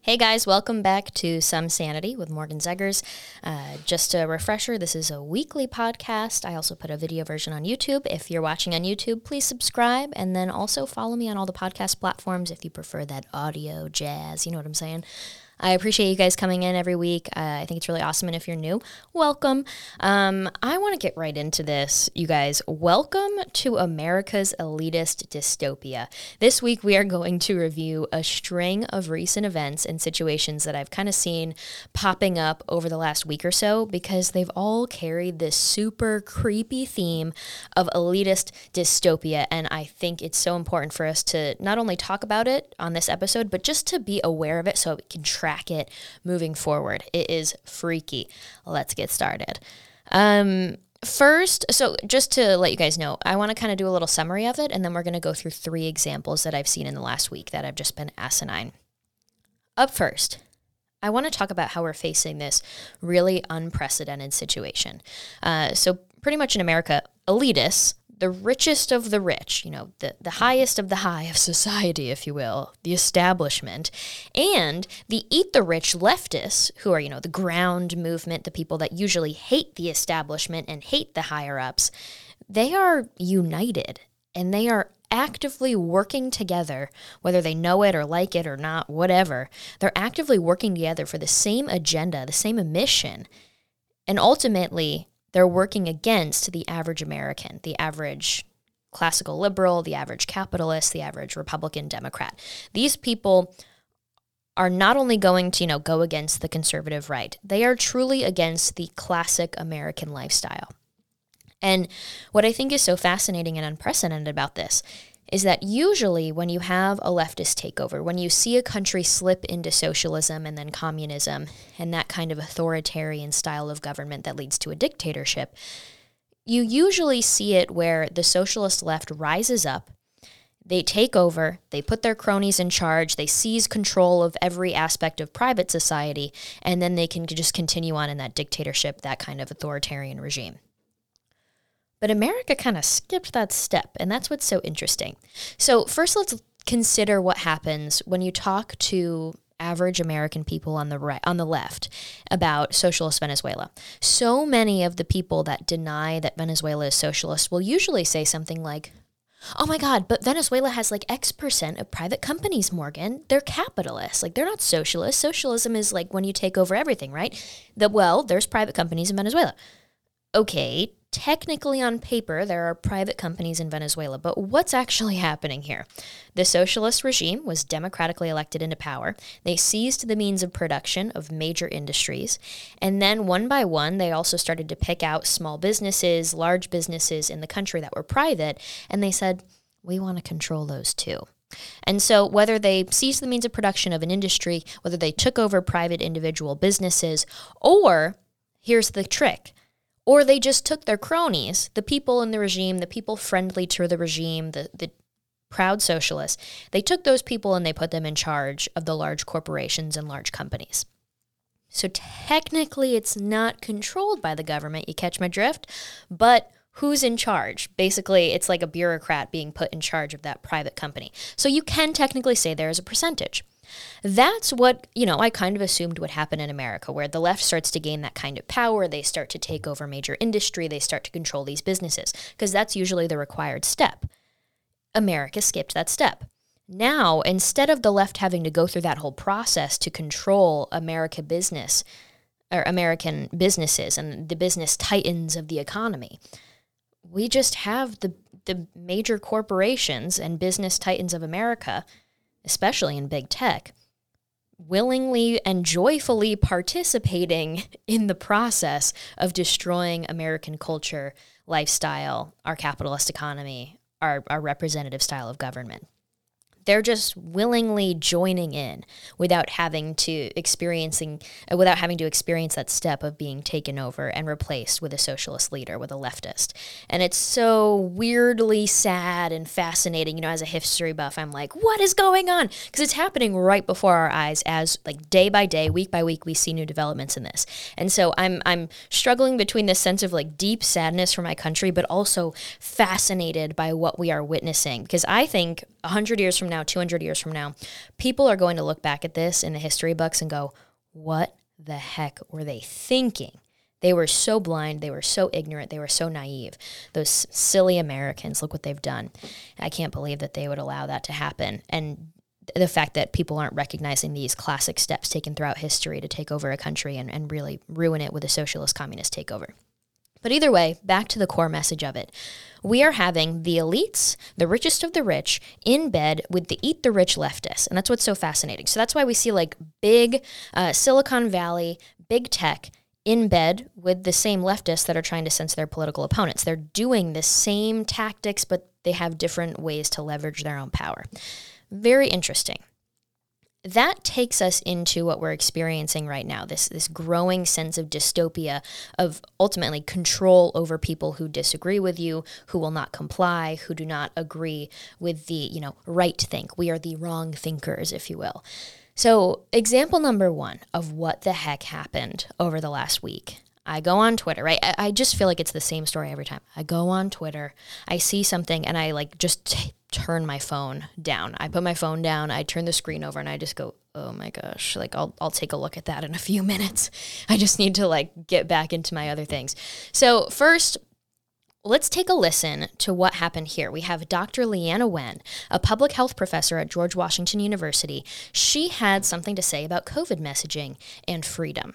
Hey guys, welcome back to Some Sanity with Morgan Zegers. Uh, just a refresher, this is a weekly podcast. I also put a video version on YouTube. If you're watching on YouTube, please subscribe and then also follow me on all the podcast platforms if you prefer that audio jazz. You know what I'm saying? I appreciate you guys coming in every week. Uh, I think it's really awesome. And if you're new, welcome. Um, I want to get right into this, you guys. Welcome to America's elitist dystopia. This week, we are going to review a string of recent events and situations that I've kind of seen popping up over the last week or so because they've all carried this super creepy theme of elitist dystopia. And I think it's so important for us to not only talk about it on this episode, but just to be aware of it so we can track track it moving forward. It is freaky. Let's get started. Um, first, so just to let you guys know, I want to kind of do a little summary of it, and then we're going to go through three examples that I've seen in the last week that have just been asinine. Up first, I want to talk about how we're facing this really unprecedented situation. Uh, so, pretty much in America, elitists the richest of the rich, you know, the, the highest of the high of society, if you will, the establishment, and the eat the rich leftists, who are, you know, the ground movement, the people that usually hate the establishment and hate the higher ups, they are united and they are actively working together, whether they know it or like it or not, whatever. They're actively working together for the same agenda, the same mission. And ultimately, they're working against the average American, the average classical liberal, the average capitalist, the average Republican Democrat. These people are not only going to, you know, go against the conservative right, they are truly against the classic American lifestyle. And what I think is so fascinating and unprecedented about this is that usually when you have a leftist takeover, when you see a country slip into socialism and then communism and that kind of authoritarian style of government that leads to a dictatorship, you usually see it where the socialist left rises up, they take over, they put their cronies in charge, they seize control of every aspect of private society, and then they can just continue on in that dictatorship, that kind of authoritarian regime. But America kind of skipped that step, and that's what's so interesting. So, first, let's consider what happens when you talk to average American people on the right on the left about socialist Venezuela. So many of the people that deny that Venezuela is socialist will usually say something like, Oh my God, but Venezuela has like X percent of private companies, Morgan. They're capitalists. Like they're not socialist. Socialism is like when you take over everything, right? That well, there's private companies in Venezuela. Okay, technically on paper, there are private companies in Venezuela, but what's actually happening here? The socialist regime was democratically elected into power. They seized the means of production of major industries. And then one by one, they also started to pick out small businesses, large businesses in the country that were private. And they said, we want to control those too. And so, whether they seized the means of production of an industry, whether they took over private individual businesses, or here's the trick or they just took their cronies, the people in the regime, the people friendly to the regime, the, the proud socialists, they took those people and they put them in charge of the large corporations and large companies. So technically, it's not controlled by the government. You catch my drift? But who's in charge? Basically, it's like a bureaucrat being put in charge of that private company. So you can technically say there is a percentage. That's what, you know, I kind of assumed would happen in America, where the left starts to gain that kind of power. They start to take over major industry. They start to control these businesses, because that's usually the required step. America skipped that step. Now, instead of the left having to go through that whole process to control America business or American businesses and the business titans of the economy, we just have the the major corporations and business titans of America especially in big tech, willingly and joyfully participating in the process of destroying American culture, lifestyle, our capitalist economy, our, our representative style of government. They're just willingly joining in without having to experiencing uh, without having to experience that step of being taken over and replaced with a socialist leader, with a leftist. And it's so weirdly sad and fascinating. You know, as a history buff, I'm like, what is going on? Because it's happening right before our eyes as like day by day, week by week, we see new developments in this. And so I'm I'm struggling between this sense of like deep sadness for my country, but also fascinated by what we are witnessing. Because I think 100 years from now, 200 years from now, people are going to look back at this in the history books and go, what the heck were they thinking? They were so blind, they were so ignorant, they were so naive. Those silly Americans, look what they've done. I can't believe that they would allow that to happen. And the fact that people aren't recognizing these classic steps taken throughout history to take over a country and, and really ruin it with a socialist communist takeover. But either way, back to the core message of it. We are having the elites, the richest of the rich, in bed with the eat the rich leftists. And that's what's so fascinating. So that's why we see like big uh, Silicon Valley, big tech in bed with the same leftists that are trying to censor their political opponents. They're doing the same tactics, but they have different ways to leverage their own power. Very interesting that takes us into what we're experiencing right now this this growing sense of dystopia of ultimately control over people who disagree with you who will not comply who do not agree with the you know right think we are the wrong thinkers if you will so example number 1 of what the heck happened over the last week I go on Twitter, right? I, just feel like it's the same story every time. I go on Twitter, I see something, and I like just t- turn my phone down. I put my phone down, I turn the screen over, and I just go, oh my gosh, like I'll, I'll take a look at that in a few minutes. I just need to like get back into my other things. So, first, Let's take a listen to what happened here. We have Dr. Leana Wen, a public health professor at George Washington University. She had something to say about COVID messaging and freedom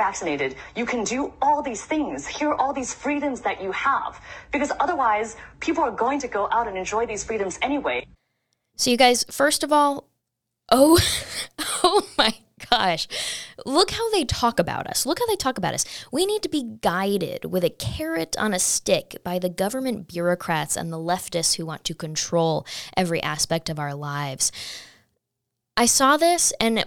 vaccinated, you can do all these things. Here are all these freedoms that you have. Because otherwise, people are going to go out and enjoy these freedoms anyway. So, you guys, first of all, oh, oh my gosh. Look how they talk about us. Look how they talk about us. We need to be guided with a carrot on a stick by the government bureaucrats and the leftists who want to control every aspect of our lives. I saw this and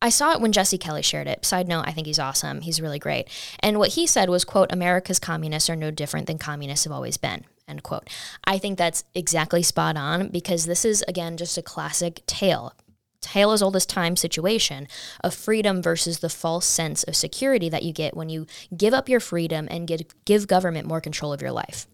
I saw it when Jesse Kelly shared it. Side note, I think he's awesome. He's really great. And what he said was, quote, America's communists are no different than communists have always been, end quote. I think that's exactly spot on because this is, again, just a classic tale tale as old as time situation of freedom versus the false sense of security that you get when you give up your freedom and get, give government more control of your life.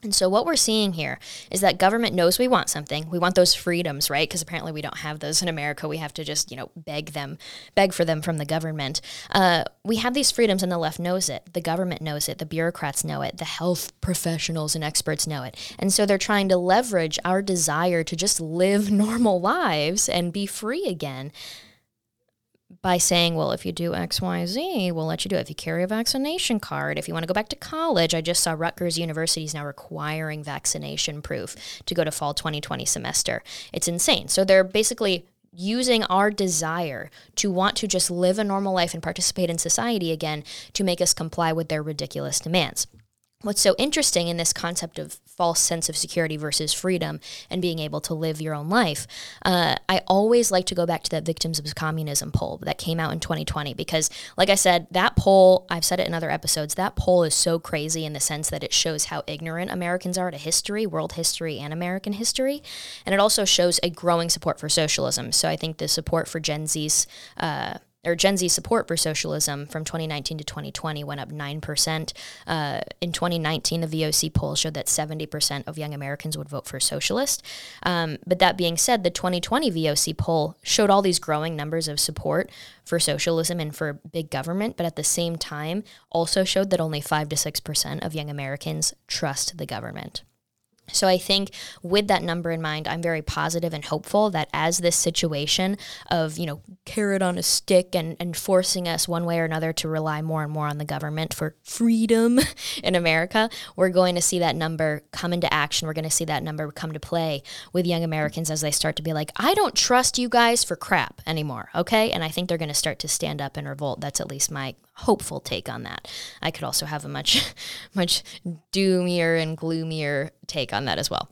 And so, what we're seeing here is that government knows we want something. We want those freedoms, right? Because apparently we don't have those in America. We have to just, you know, beg them, beg for them from the government. Uh, we have these freedoms, and the left knows it. The government knows it. The bureaucrats know it. The health professionals and experts know it. And so, they're trying to leverage our desire to just live normal lives and be free again by saying, well, if you do X, Y, Z, we'll let you do it. If you carry a vaccination card, if you want to go back to college, I just saw Rutgers University is now requiring vaccination proof to go to fall 2020 semester. It's insane. So they're basically using our desire to want to just live a normal life and participate in society again to make us comply with their ridiculous demands what's so interesting in this concept of false sense of security versus freedom and being able to live your own life. Uh, i always like to go back to that victims of communism poll that came out in 2020 because like i said that poll i've said it in other episodes that poll is so crazy in the sense that it shows how ignorant americans are to history world history and american history. And it also shows a growing support for socialism. So i think the support for gen z's uh, or Gen Z support for socialism from 2019 to 2020 went up 9%. Uh, in 2019, the VOC poll showed that 70% of young Americans would vote for socialist. Um, but that being said, the 2020 VOC poll showed all these growing numbers of support for socialism and for big government, but at the same time also showed that only 5 to 6% of young Americans trust the government. So I think with that number in mind, I'm very positive and hopeful that as this situation of, you know, carrot on a stick and, and forcing us one way or another to rely more and more on the government for freedom in America, we're going to see that number come into action. We're going to see that number come to play with young Americans as they start to be like, I don't trust you guys for crap anymore. Okay. And I think they're going to start to stand up and revolt. That's at least my hopeful take on that. I could also have a much, much doomier and gloomier take on that as well.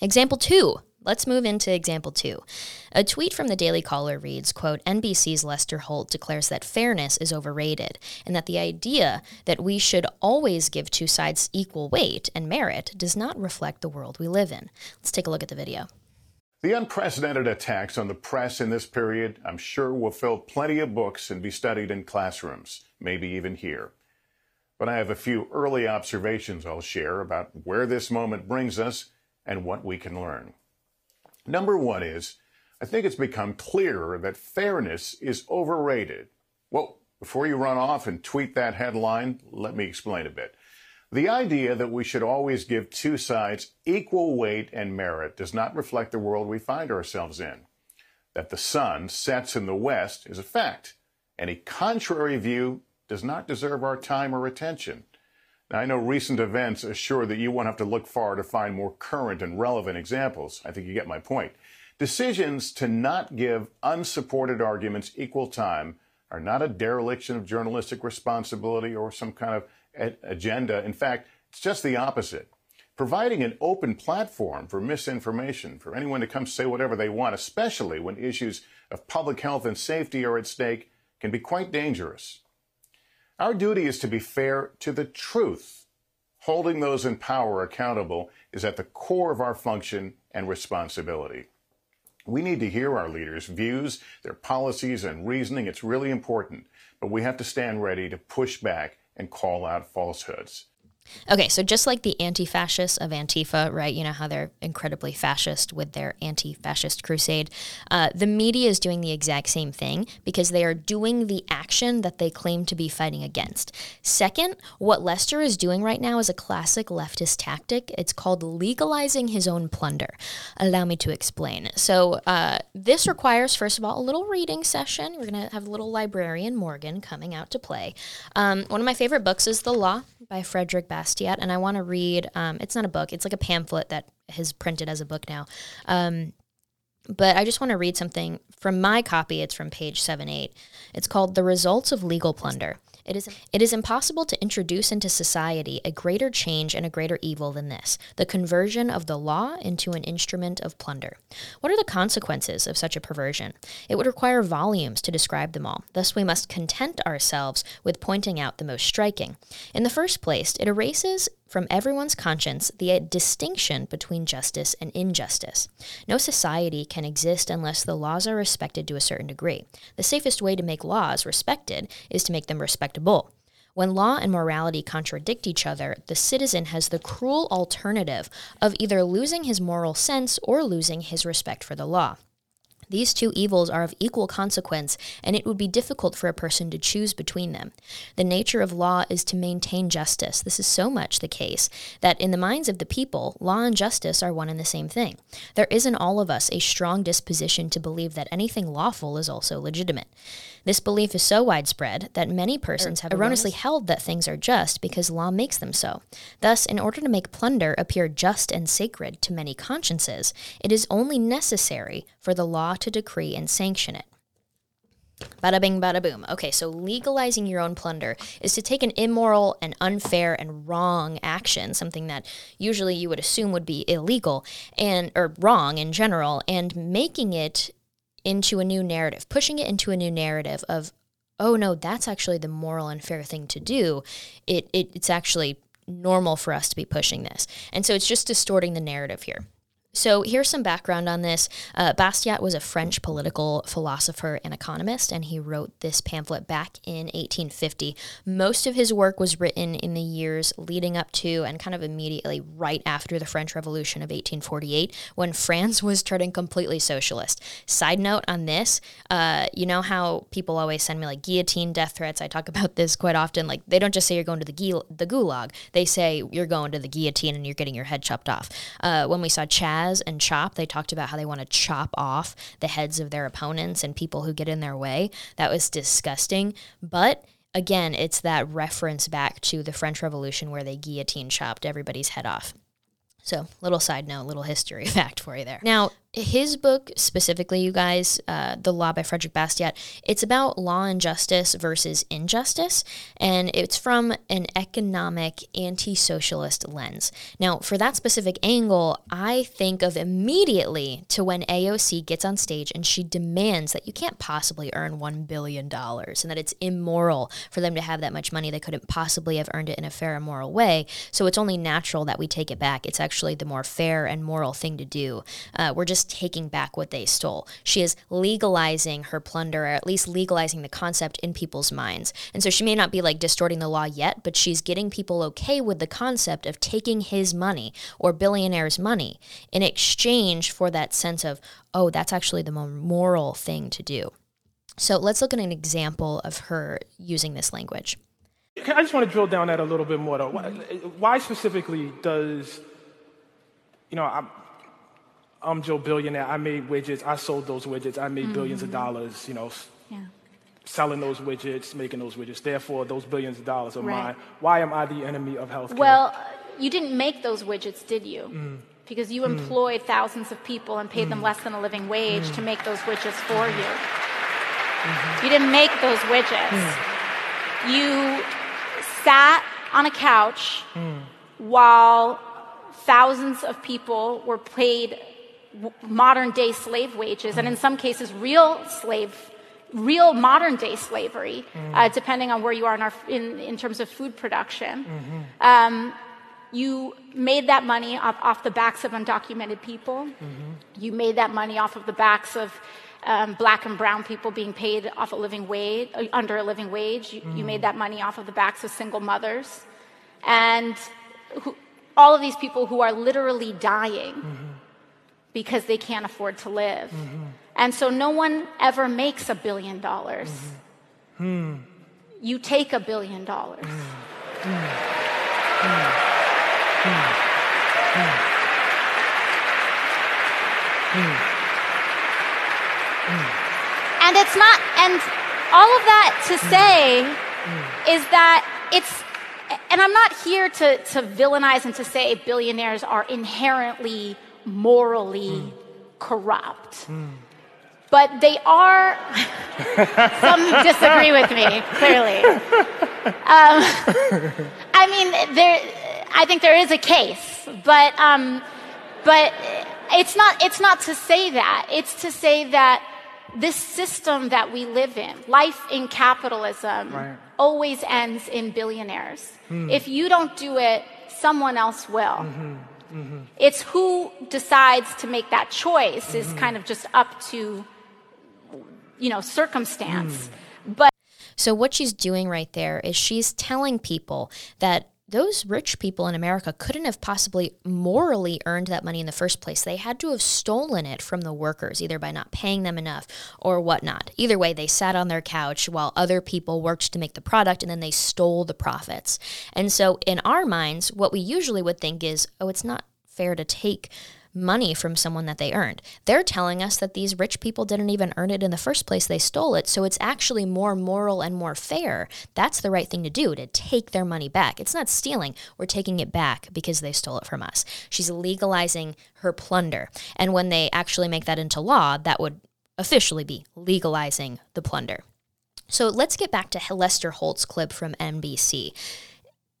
Example two Let's move into example two. A tweet from the Daily Caller reads, quote, NBC's Lester Holt declares that fairness is overrated and that the idea that we should always give two sides equal weight and merit does not reflect the world we live in. Let's take a look at the video. The unprecedented attacks on the press in this period, I'm sure, will fill plenty of books and be studied in classrooms, maybe even here. But I have a few early observations I'll share about where this moment brings us and what we can learn. Number one is, I think it's become clearer that fairness is overrated. Well, before you run off and tweet that headline, let me explain a bit. The idea that we should always give two sides equal weight and merit does not reflect the world we find ourselves in. That the sun sets in the west is a fact. Any contrary view does not deserve our time or attention. Now, I know recent events assure that you won't have to look far to find more current and relevant examples. I think you get my point. Decisions to not give unsupported arguments equal time are not a dereliction of journalistic responsibility or some kind of agenda. In fact, it's just the opposite. Providing an open platform for misinformation, for anyone to come say whatever they want, especially when issues of public health and safety are at stake, can be quite dangerous. Our duty is to be fair to the truth. Holding those in power accountable is at the core of our function and responsibility. We need to hear our leaders' views, their policies, and reasoning. It's really important, but we have to stand ready to push back and call out falsehoods. Okay, so just like the anti fascists of Antifa, right? You know how they're incredibly fascist with their anti fascist crusade. Uh, the media is doing the exact same thing because they are doing the action that they claim to be fighting against. Second, what Lester is doing right now is a classic leftist tactic. It's called legalizing his own plunder. Allow me to explain. So, uh, this requires, first of all, a little reading session. We're going to have a little librarian Morgan coming out to play. Um, one of my favorite books is The Law by Frederick Bastiat, and I want to read. Um, it's not a book; it's like a pamphlet that is printed as a book now. Um, but I just want to read something from my copy. It's from page seven eight. It's called "The Results of Legal Plunder." It is, it is impossible to introduce into society a greater change and a greater evil than this the conversion of the law into an instrument of plunder. What are the consequences of such a perversion? It would require volumes to describe them all. Thus, we must content ourselves with pointing out the most striking. In the first place, it erases from everyone's conscience the uh, distinction between justice and injustice. No society can exist unless the laws are respected to a certain degree. The safest way to make laws respected is to make them respectable. When law and morality contradict each other, the citizen has the cruel alternative of either losing his moral sense or losing his respect for the law. These two evils are of equal consequence, and it would be difficult for a person to choose between them. The nature of law is to maintain justice. This is so much the case that in the minds of the people, law and justice are one and the same thing. There is in all of us a strong disposition to believe that anything lawful is also legitimate. This belief is so widespread that many persons have erroneously held that things are just because law makes them so. Thus, in order to make plunder appear just and sacred to many consciences, it is only necessary for the law to decree and sanction it. Bada bing, bada boom. Okay, so legalizing your own plunder is to take an immoral and unfair and wrong action, something that usually you would assume would be illegal and or wrong in general, and making it into a new narrative, pushing it into a new narrative of, oh no, that's actually the moral and fair thing to do. It, it it's actually normal for us to be pushing this. And so it's just distorting the narrative here. So here's some background on this. Uh, Bastiat was a French political philosopher and economist, and he wrote this pamphlet back in 1850. Most of his work was written in the years leading up to and kind of immediately right after the French Revolution of 1848, when France was turning completely socialist. Side note on this, uh, you know how people always send me like guillotine death threats? I talk about this quite often. Like they don't just say you're going to the, gu- the gulag; they say you're going to the guillotine and you're getting your head chopped off. Uh, when we saw CHAZ And Chop, they talked about how they want to chop off the heads of their opponents and people who get in their way. That was disgusting. But again, it's that reference back to the French Revolution where they guillotine chopped everybody's head off. So, little side note, little history fact for you there. Now, his book specifically, you guys, uh, The Law by Frederick Bastiat, it's about law and justice versus injustice, and it's from an economic anti socialist lens. Now, for that specific angle, I think of immediately to when AOC gets on stage and she demands that you can't possibly earn $1 billion and that it's immoral for them to have that much money. They couldn't possibly have earned it in a fair and moral way. So it's only natural that we take it back. It's actually the more fair and moral thing to do. Uh, we're just taking back what they stole. She is legalizing her plunder, or at least legalizing the concept in people's minds. And so she may not be like distorting the law yet, but she's getting people okay with the concept of taking his money or billionaire's money in exchange for that sense of, oh, that's actually the more moral thing to do. So let's look at an example of her using this language. I just want to drill down that a little bit more, though. Why specifically does, you know, I'm, I'm Joe Billionaire. I made widgets. I sold those widgets. I made mm-hmm. billions of dollars, you know, yeah. selling those widgets, making those widgets. Therefore, those billions of dollars are right. mine. Why am I the enemy of healthcare? Well, you didn't make those widgets, did you? Mm. Because you mm. employed mm. thousands of people and paid mm. them less than a living wage to mm. make those widgets for you. Mm-hmm. You didn't make those widgets. Mm. You sat on a couch while thousands of people were paid modern day slave wages, and in some cases, real slave, real modern day slavery, mm-hmm. uh, depending on where you are in, our, in, in terms of food production. Mm-hmm. Um, you made that money off, off, the backs of undocumented people. Mm-hmm. You made that money off of the backs of um, black and brown people being paid off a living wage, uh, under a living wage. You, you, made that money off of the backs of single mothers. And who, all of these people who are literally dying mm-hmm because they can't afford to live. Mm-hmm. And so no one ever makes a billion dollars. Mm-hmm. Hmm. You take a billion dollars. Hmm. Hmm. And it's not, and all of that to say is that it's, and I'm not here to, to villainize and to say billionaires are inherently morally mm. corrupt. Mm. But they are, some disagree with me, clearly. Um, I mean, there, I think there is a case, but, um, but it's, not, it's not to say that. It's to say that this system that we live in, life in capitalism, right. always ends in billionaires. Mm. If you don't do it, someone else will. Mm-hmm. Mm-hmm. It's who decides to make that choice mm-hmm. is kind of just up to, you know, circumstance. Mm. But so what she's doing right there is she's telling people that those rich people in America couldn't have possibly morally earned that money in the first place. They had to have stolen it from the workers, either by not paying them enough or whatnot. Either way, they sat on their couch while other people worked to make the product and then they stole the profits. And so, in our minds, what we usually would think is, oh, it's not fair to take money from someone that they earned. They're telling us that these rich people didn't even earn it in the first place, they stole it. So it's actually more moral and more fair. That's the right thing to do, to take their money back. It's not stealing, we're taking it back because they stole it from us. She's legalizing her plunder. And when they actually make that into law, that would officially be legalizing the plunder. So let's get back to Lester Holt's clip from NBC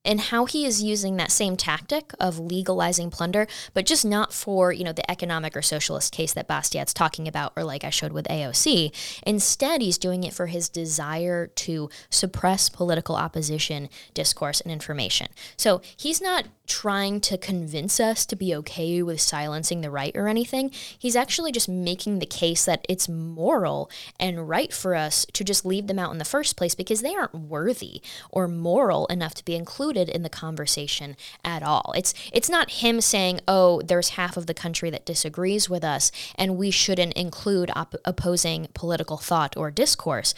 and how he is using that same tactic of legalizing plunder, but just not for, you know, the economic or socialist case that Bastiat's talking about, or like I showed with AOC. Instead, he's doing it for his desire to suppress political opposition, discourse, and information. So he's not trying to convince us to be okay with silencing the right or anything. He's actually just making the case that it's moral and right for us to just leave them out in the first place because they aren't worthy or moral enough to be included in the conversation at all. It's it's not him saying, "Oh, there's half of the country that disagrees with us and we shouldn't include op- opposing political thought or discourse."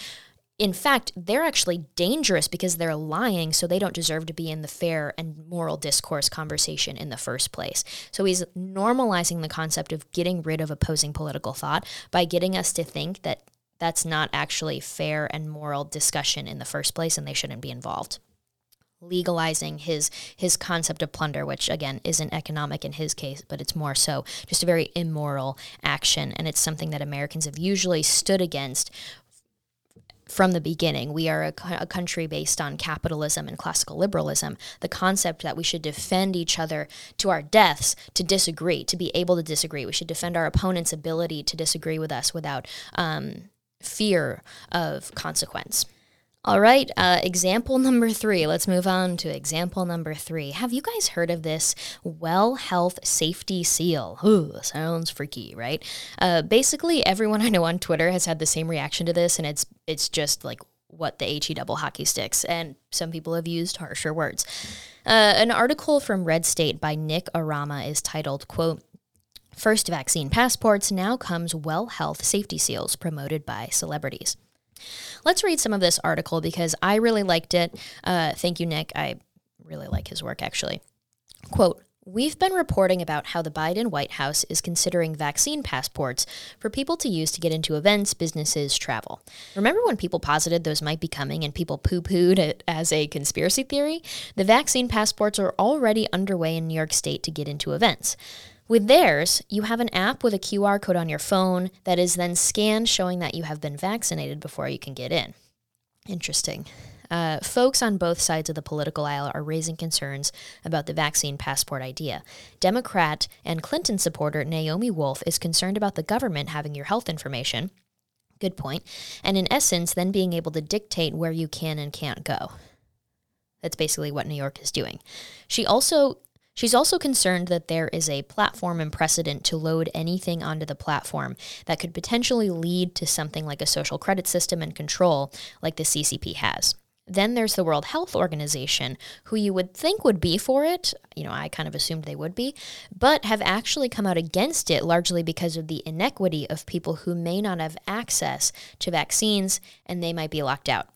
in fact, they're actually dangerous because they're lying, so they don't deserve to be in the fair and moral discourse conversation in the first place. So he's normalizing the concept of getting rid of opposing political thought by getting us to think that that's not actually fair and moral discussion in the first place and they shouldn't be involved. Legalizing his his concept of plunder which again isn't economic in his case but it's more so just a very immoral action and it's something that Americans have usually stood against from the beginning. We are a, a, country based on capitalism and classical liberalism. The concept that we should defend each other to our deaths to disagree, to be able to disagree. We should defend our opponent's ability to disagree with us without um, fear of consequence. All right, uh, example number three. Let's move on to example number three. Have you guys heard of this Well Health Safety Seal? Ooh, sounds freaky, right? Uh, basically, everyone I know on Twitter has had the same reaction to this, and it's it's just like what the he double hockey sticks, and some people have used harsher words. Uh, an article from Red State by Nick Arama is titled, "quote." First vaccine passports now comes well health safety seals promoted by celebrities. Let's read some of this article because I really liked it. Uh, thank you, Nick. I really like his work, actually. Quote, We've been reporting about how the Biden White House is considering vaccine passports for people to use to get into events, businesses, travel. Remember when people posited those might be coming and people poo pooed it as a conspiracy theory? The vaccine passports are already underway in New York State to get into events. With theirs, you have an app with a QR code on your phone that is then scanned showing that you have been vaccinated before you can get in. Interesting. Uh, folks on both sides of the political aisle are raising concerns about the vaccine passport idea. Democrat and Clinton supporter Naomi Wolf is concerned about the government having your health information. Good point. And in essence, then being able to dictate where you can and can't go. That's basically what New York is doing. She also She's also concerned that there is a platform and precedent to load anything onto the platform that could potentially lead to something like a social credit system and control like the CCP has. Then there's the World Health Organization, who you would think would be for it. You know, I kind of assumed they would be, but have actually come out against it largely because of the inequity of people who may not have access to vaccines and they might be locked out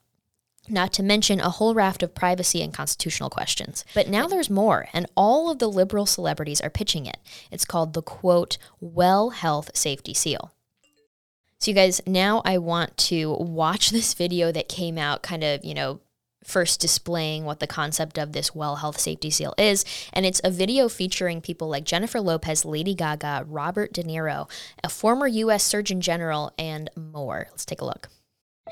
not to mention a whole raft of privacy and constitutional questions. But now there's more, and all of the liberal celebrities are pitching it. It's called the quote, Well Health Safety Seal. So, you guys, now I want to watch this video that came out, kind of, you know, first displaying what the concept of this well health safety seal is. And it's a video featuring people like Jennifer Lopez, Lady Gaga, Robert De Niro, a former US Surgeon General, and more. Let's take a look.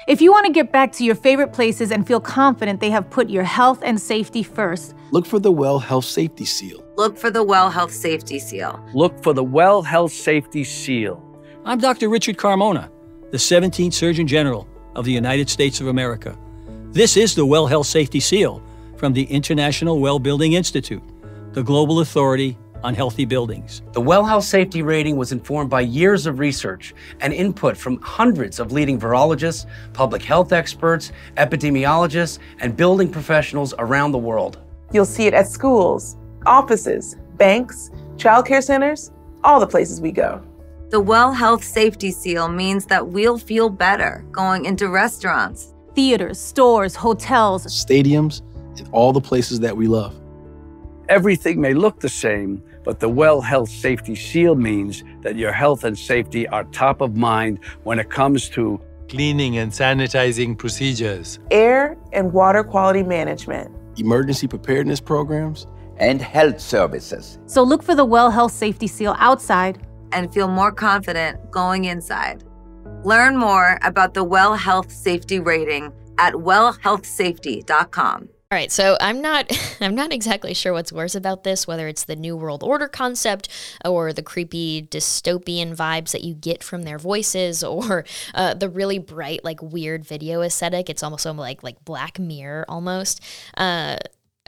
If you want to get back to your favorite places and feel confident they have put your health and safety first, look for the Well Health Safety Seal. Look for the Well Health Safety Seal. Look for the Well Health Safety Seal. I'm Dr. Richard Carmona, the 17th Surgeon General of the United States of America. This is the Well Health Safety Seal from the International Well Building Institute, the global authority on healthy buildings. The Well Health Safety Rating was informed by years of research and input from hundreds of leading virologists, public health experts, epidemiologists, and building professionals around the world. You'll see it at schools, offices, banks, childcare centers, all the places we go. The Well Health Safety Seal means that we'll feel better going into restaurants, theaters, stores, hotels, stadiums, and all the places that we love. Everything may look the same, but the Well Health Safety Seal means that your health and safety are top of mind when it comes to cleaning and sanitizing procedures, air and water quality management, emergency preparedness programs, and health services. So look for the Well Health Safety Seal outside and feel more confident going inside. Learn more about the Well Health Safety rating at wellhealthsafety.com. All right, so I'm not I'm not exactly sure what's worse about this, whether it's the new world order concept or the creepy dystopian vibes that you get from their voices or uh, the really bright like weird video aesthetic. It's almost like like Black Mirror almost. Uh,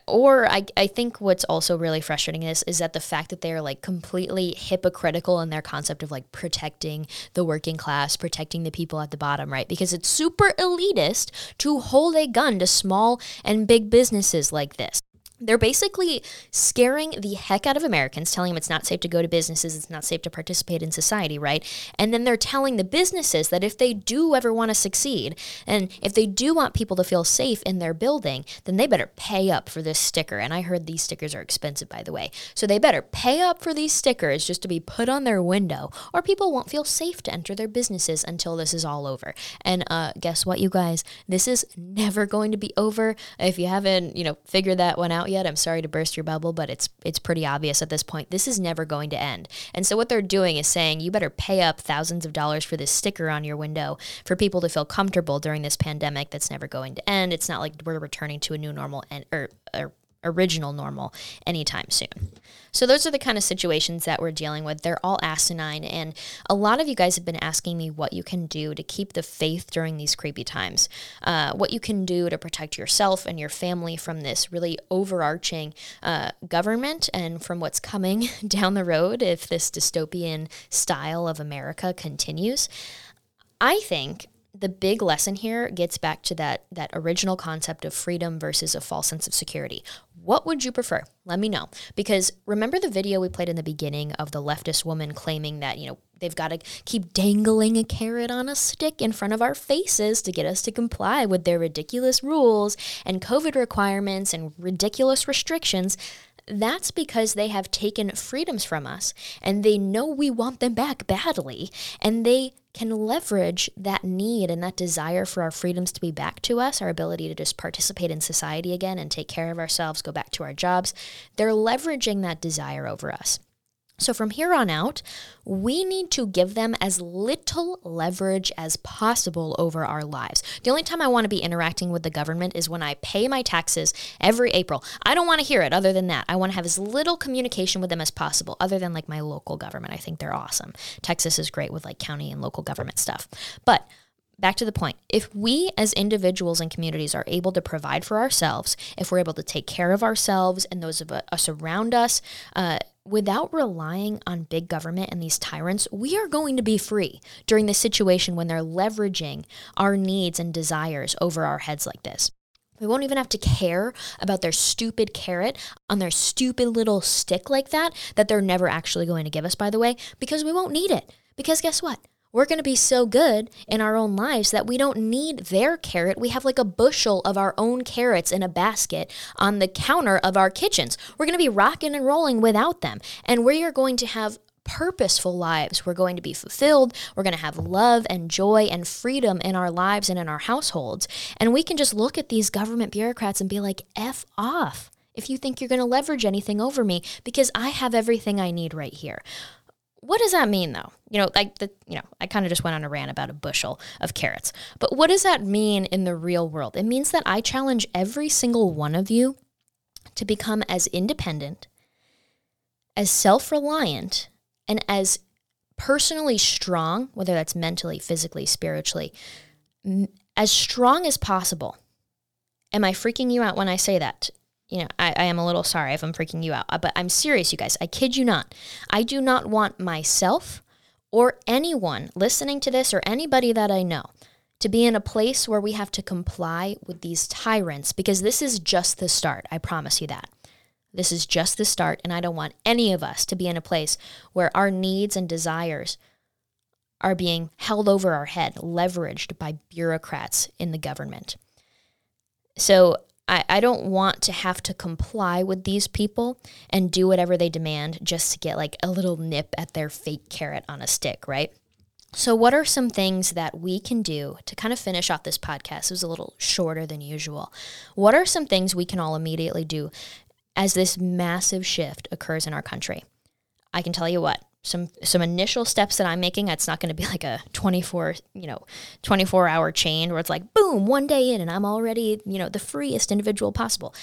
or I, I think what's also really frustrating is is that the fact that they're like completely hypocritical in their concept of like protecting the working class, protecting the people at the bottom, right? Because it's super elitist to hold a gun to small and big businesses like this They're basically scaring the heck out of Americans, telling them it's not safe to go to businesses, it's not safe to participate in society, right? And then they're telling the businesses that if they do ever want to succeed, and if they do want people to feel safe in their building, then they better pay up for this sticker. And I heard these stickers are expensive, by the way. So they better pay up for these stickers just to be put on their window, or people won't feel safe to enter their businesses until this is all over. And uh, guess what, you guys? This is never going to be over. If you haven't, you know, figured that one out, out yet. I'm sorry to burst your bubble, but it's it's pretty obvious at this point. This is never going to end. And so what they're doing is saying you better pay up thousands of dollars for this sticker on your window for people to feel comfortable during this pandemic that's never going to end. It's not like we're returning to a new normal and or, or original normal anytime soon. So, those are the kind of situations that we're dealing with. They're all asinine. And a lot of you guys have been asking me what you can do to keep the faith during these creepy times, uh, what you can do to protect yourself and your family from this really overarching uh, government and from what's coming down the road if this dystopian style of America continues. I think the big lesson here gets back to that that original concept of freedom versus a false sense of security. What would you prefer? Let me know. Because remember the video we played in the beginning of the leftist woman claiming that, you know, they've got to keep dangling a carrot on a stick in front of our faces to get us to comply with their ridiculous rules and COVID requirements and ridiculous restrictions. That's because they have taken freedoms from us and they know we want them back badly and they can leverage that need and that desire for our freedoms to be back to us, our ability to just participate in society again and take care of ourselves, go back to our jobs. They're leveraging that desire over us. So from here on out, we need to give them as little leverage as possible over our lives. The only time I want to be interacting with the government is when I pay my taxes every April. I don't want to hear it other than that. I want to have as little communication with them as possible, other than like my local government. I think they're awesome. Texas is great with like county and local government stuff. But back to the point if we as individuals and communities are able to provide for ourselves if we're able to take care of ourselves and those of us around us uh, without relying on big government and these tyrants, we are going to be free during the situation when they're leveraging our needs and desires over our heads like this. We won't even have to care about their stupid carrot on their stupid little stick like that, that they're never actually going to give us, by the way, because we won't need it. Because guess what? We're going to be so good in our own lives that we don't need their carrot. We have like a bushel of our own carrots in a basket on the counter of our kitchens. We're going to be rocking and rolling without them. And we are going to have purposeful lives. We're going to be fulfilled. We're going to have love and joy and freedom in our lives and in our households. And we can just look at these government bureaucrats and be like, F off if you think you're going to leverage anything over me because I have everything I need right here what does that mean though? You know, like the you know, I kind of just went on a rant about a bushel of carrots. But what does that mean in the real world? It means that I challenge every single one of you to become as independent, as self-reliant, and as personally strong, whether that's mentally, physically, spiritually, as strong as possible. Am I freaking you out when I say that? You know, I, I am a little sorry if I'm freaking you out, uh, but I'm serious, you guys. I kid you not. I do not want myself or anyone listening to this or anybody that I know to be in a place where we have to comply with these tyrants because this is just the start. I promise you that. This is just the start, and I don't want any of us to be in a place where our needs and desires are being held over our head, leveraged by bureaucrats in the government. So I, I don't want to have to comply with these people and do whatever they demand just to get like a little nip at their fake carrot on a stick, right? So, what are some things that we can do to kind of finish off this podcast? It was a little shorter than usual. What are some things we can all immediately do as this massive shift occurs in our country? I can tell you what, some some initial steps that I'm making. It's not going to be like a 24, you know, 24 hour chain where it's like boom, one day in and I'm already, you know, the freest individual possible.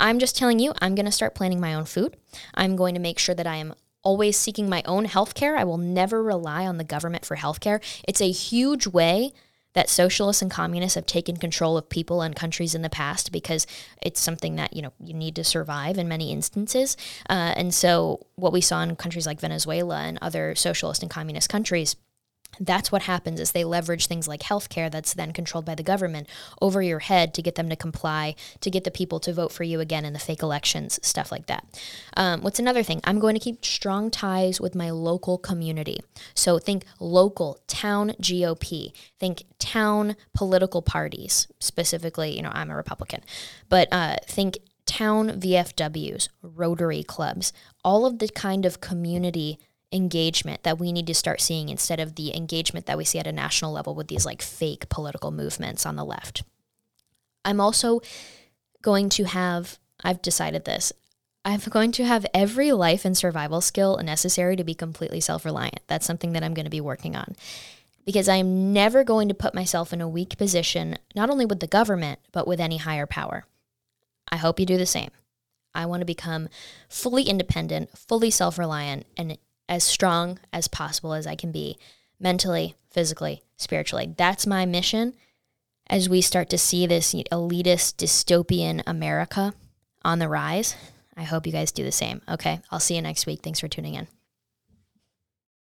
I'm just telling you, I'm going to start planning my own food. I'm going to make sure that I am always seeking my own health care. I will never rely on the government for health care. It's a huge way that socialists and communists have taken control of people and countries in the past because it's something that you know you need to survive in many instances. Uh, and so what we saw in countries like Venezuela and other socialist and communist countries That's what happens is they leverage things like healthcare that's then controlled by the government over your head to get them to comply, to get the people to vote for you again in the fake elections, stuff like that. Um, what's another thing? I'm going to keep strong ties with my local community. So think local, town GOP, think town political parties, specifically, you know, I'm a Republican, but uh, think town VFWs, Rotary clubs, all of the kind of community engagement that we need to start seeing instead of the engagement that we see at a national level with these like fake political movements on the left. I'm also going to have, I've decided this, I'm going to have every life and survival skill necessary to be completely self reliant. That's something that I'm going to be working on because I'm never going to put myself in a weak position, not only with the government, but with any higher power. I hope you do the same. I want to become fully independent, fully self reliant, and as strong as possible as I can be mentally, physically, spiritually. That's my mission as we start to see this elitist dystopian America on the rise. I hope you guys do the same. Okay, I'll see you next week. Thanks for tuning in.